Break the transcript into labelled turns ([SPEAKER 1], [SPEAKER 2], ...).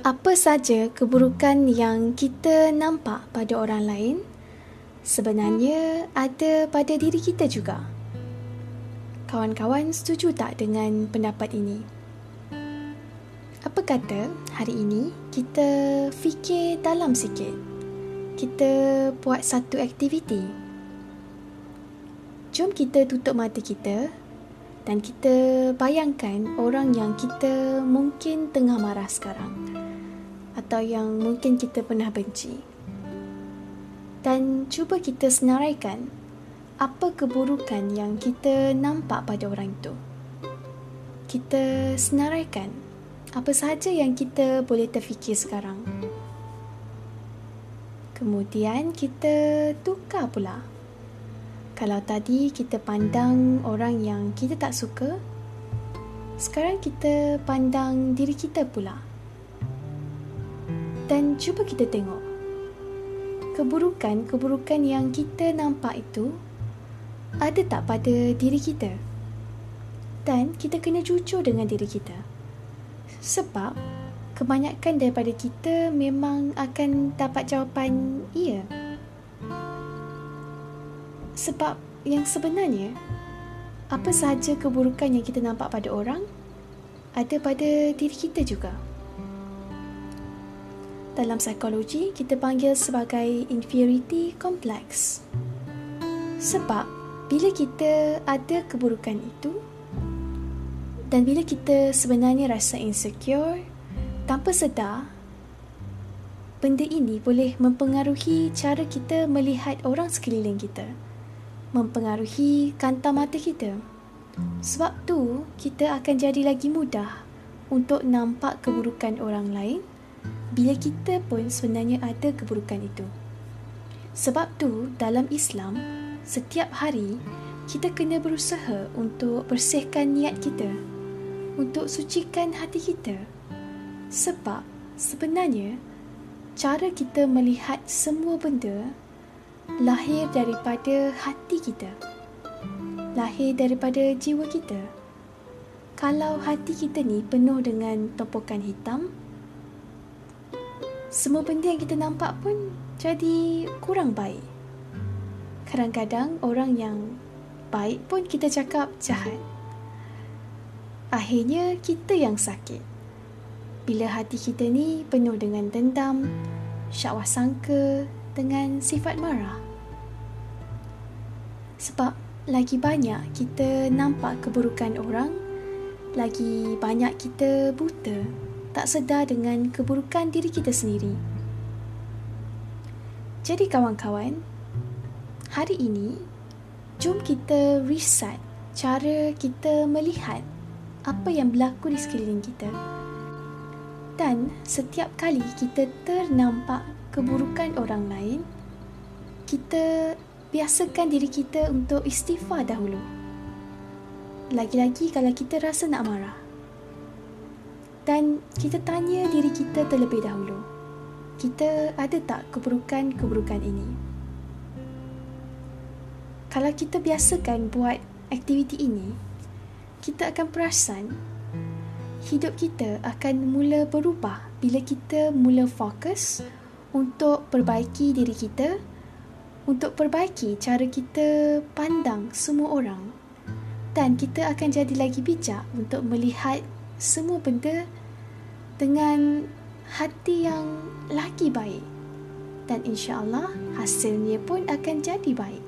[SPEAKER 1] Apa saja keburukan yang kita nampak pada orang lain sebenarnya ada pada diri kita juga. Kawan-kawan setuju tak dengan pendapat ini? Apa kata hari ini kita fikir dalam sikit. Kita buat satu aktiviti. Jom kita tutup mata kita dan kita bayangkan orang yang kita mungkin tengah marah sekarang atau yang mungkin kita pernah benci. Dan cuba kita senaraikan apa keburukan yang kita nampak pada orang itu. Kita senaraikan apa sahaja yang kita boleh terfikir sekarang. Kemudian kita tukar pula. Kalau tadi kita pandang orang yang kita tak suka, sekarang kita pandang diri kita pula. Dan cuba kita tengok. Keburukan-keburukan yang kita nampak itu Ada tak pada diri kita? Dan kita kena jujur dengan diri kita. Sebab Kebanyakan daripada kita memang akan dapat jawapan iya. Sebab yang sebenarnya Apa sahaja keburukan yang kita nampak pada orang Ada pada diri kita juga dalam psikologi kita panggil sebagai inferiority complex. Sebab bila kita ada keburukan itu dan bila kita sebenarnya rasa insecure tanpa sedar benda ini boleh mempengaruhi cara kita melihat orang sekeliling kita mempengaruhi kanta mata kita sebab tu kita akan jadi lagi mudah untuk nampak keburukan orang lain bila kita pun sebenarnya ada keburukan itu. Sebab tu dalam Islam, setiap hari kita kena berusaha untuk bersihkan niat kita, untuk sucikan hati kita. Sebab sebenarnya cara kita melihat semua benda lahir daripada hati kita. Lahir daripada jiwa kita. Kalau hati kita ni penuh dengan topokan hitam, semua benda yang kita nampak pun jadi kurang baik. Kadang-kadang orang yang baik pun kita cakap jahat. Akhirnya kita yang sakit. Bila hati kita ni penuh dengan dendam, syakwa sangka dengan sifat marah. Sebab lagi banyak kita nampak keburukan orang, lagi banyak kita buta tak sedar dengan keburukan diri kita sendiri. Jadi kawan-kawan, hari ini jom kita reset cara kita melihat apa yang berlaku di sekeliling kita. Dan setiap kali kita ternampak keburukan orang lain, kita biasakan diri kita untuk istighfar dahulu. Lagi-lagi kalau kita rasa nak marah dan kita tanya diri kita terlebih dahulu. Kita ada tak keburukan-keburukan ini? Kalau kita biasakan buat aktiviti ini, kita akan perasan hidup kita akan mula berubah bila kita mula fokus untuk perbaiki diri kita, untuk perbaiki cara kita pandang semua orang dan kita akan jadi lagi bijak untuk melihat semua benda dengan hati yang lagi baik dan insya Allah hasilnya pun akan jadi baik.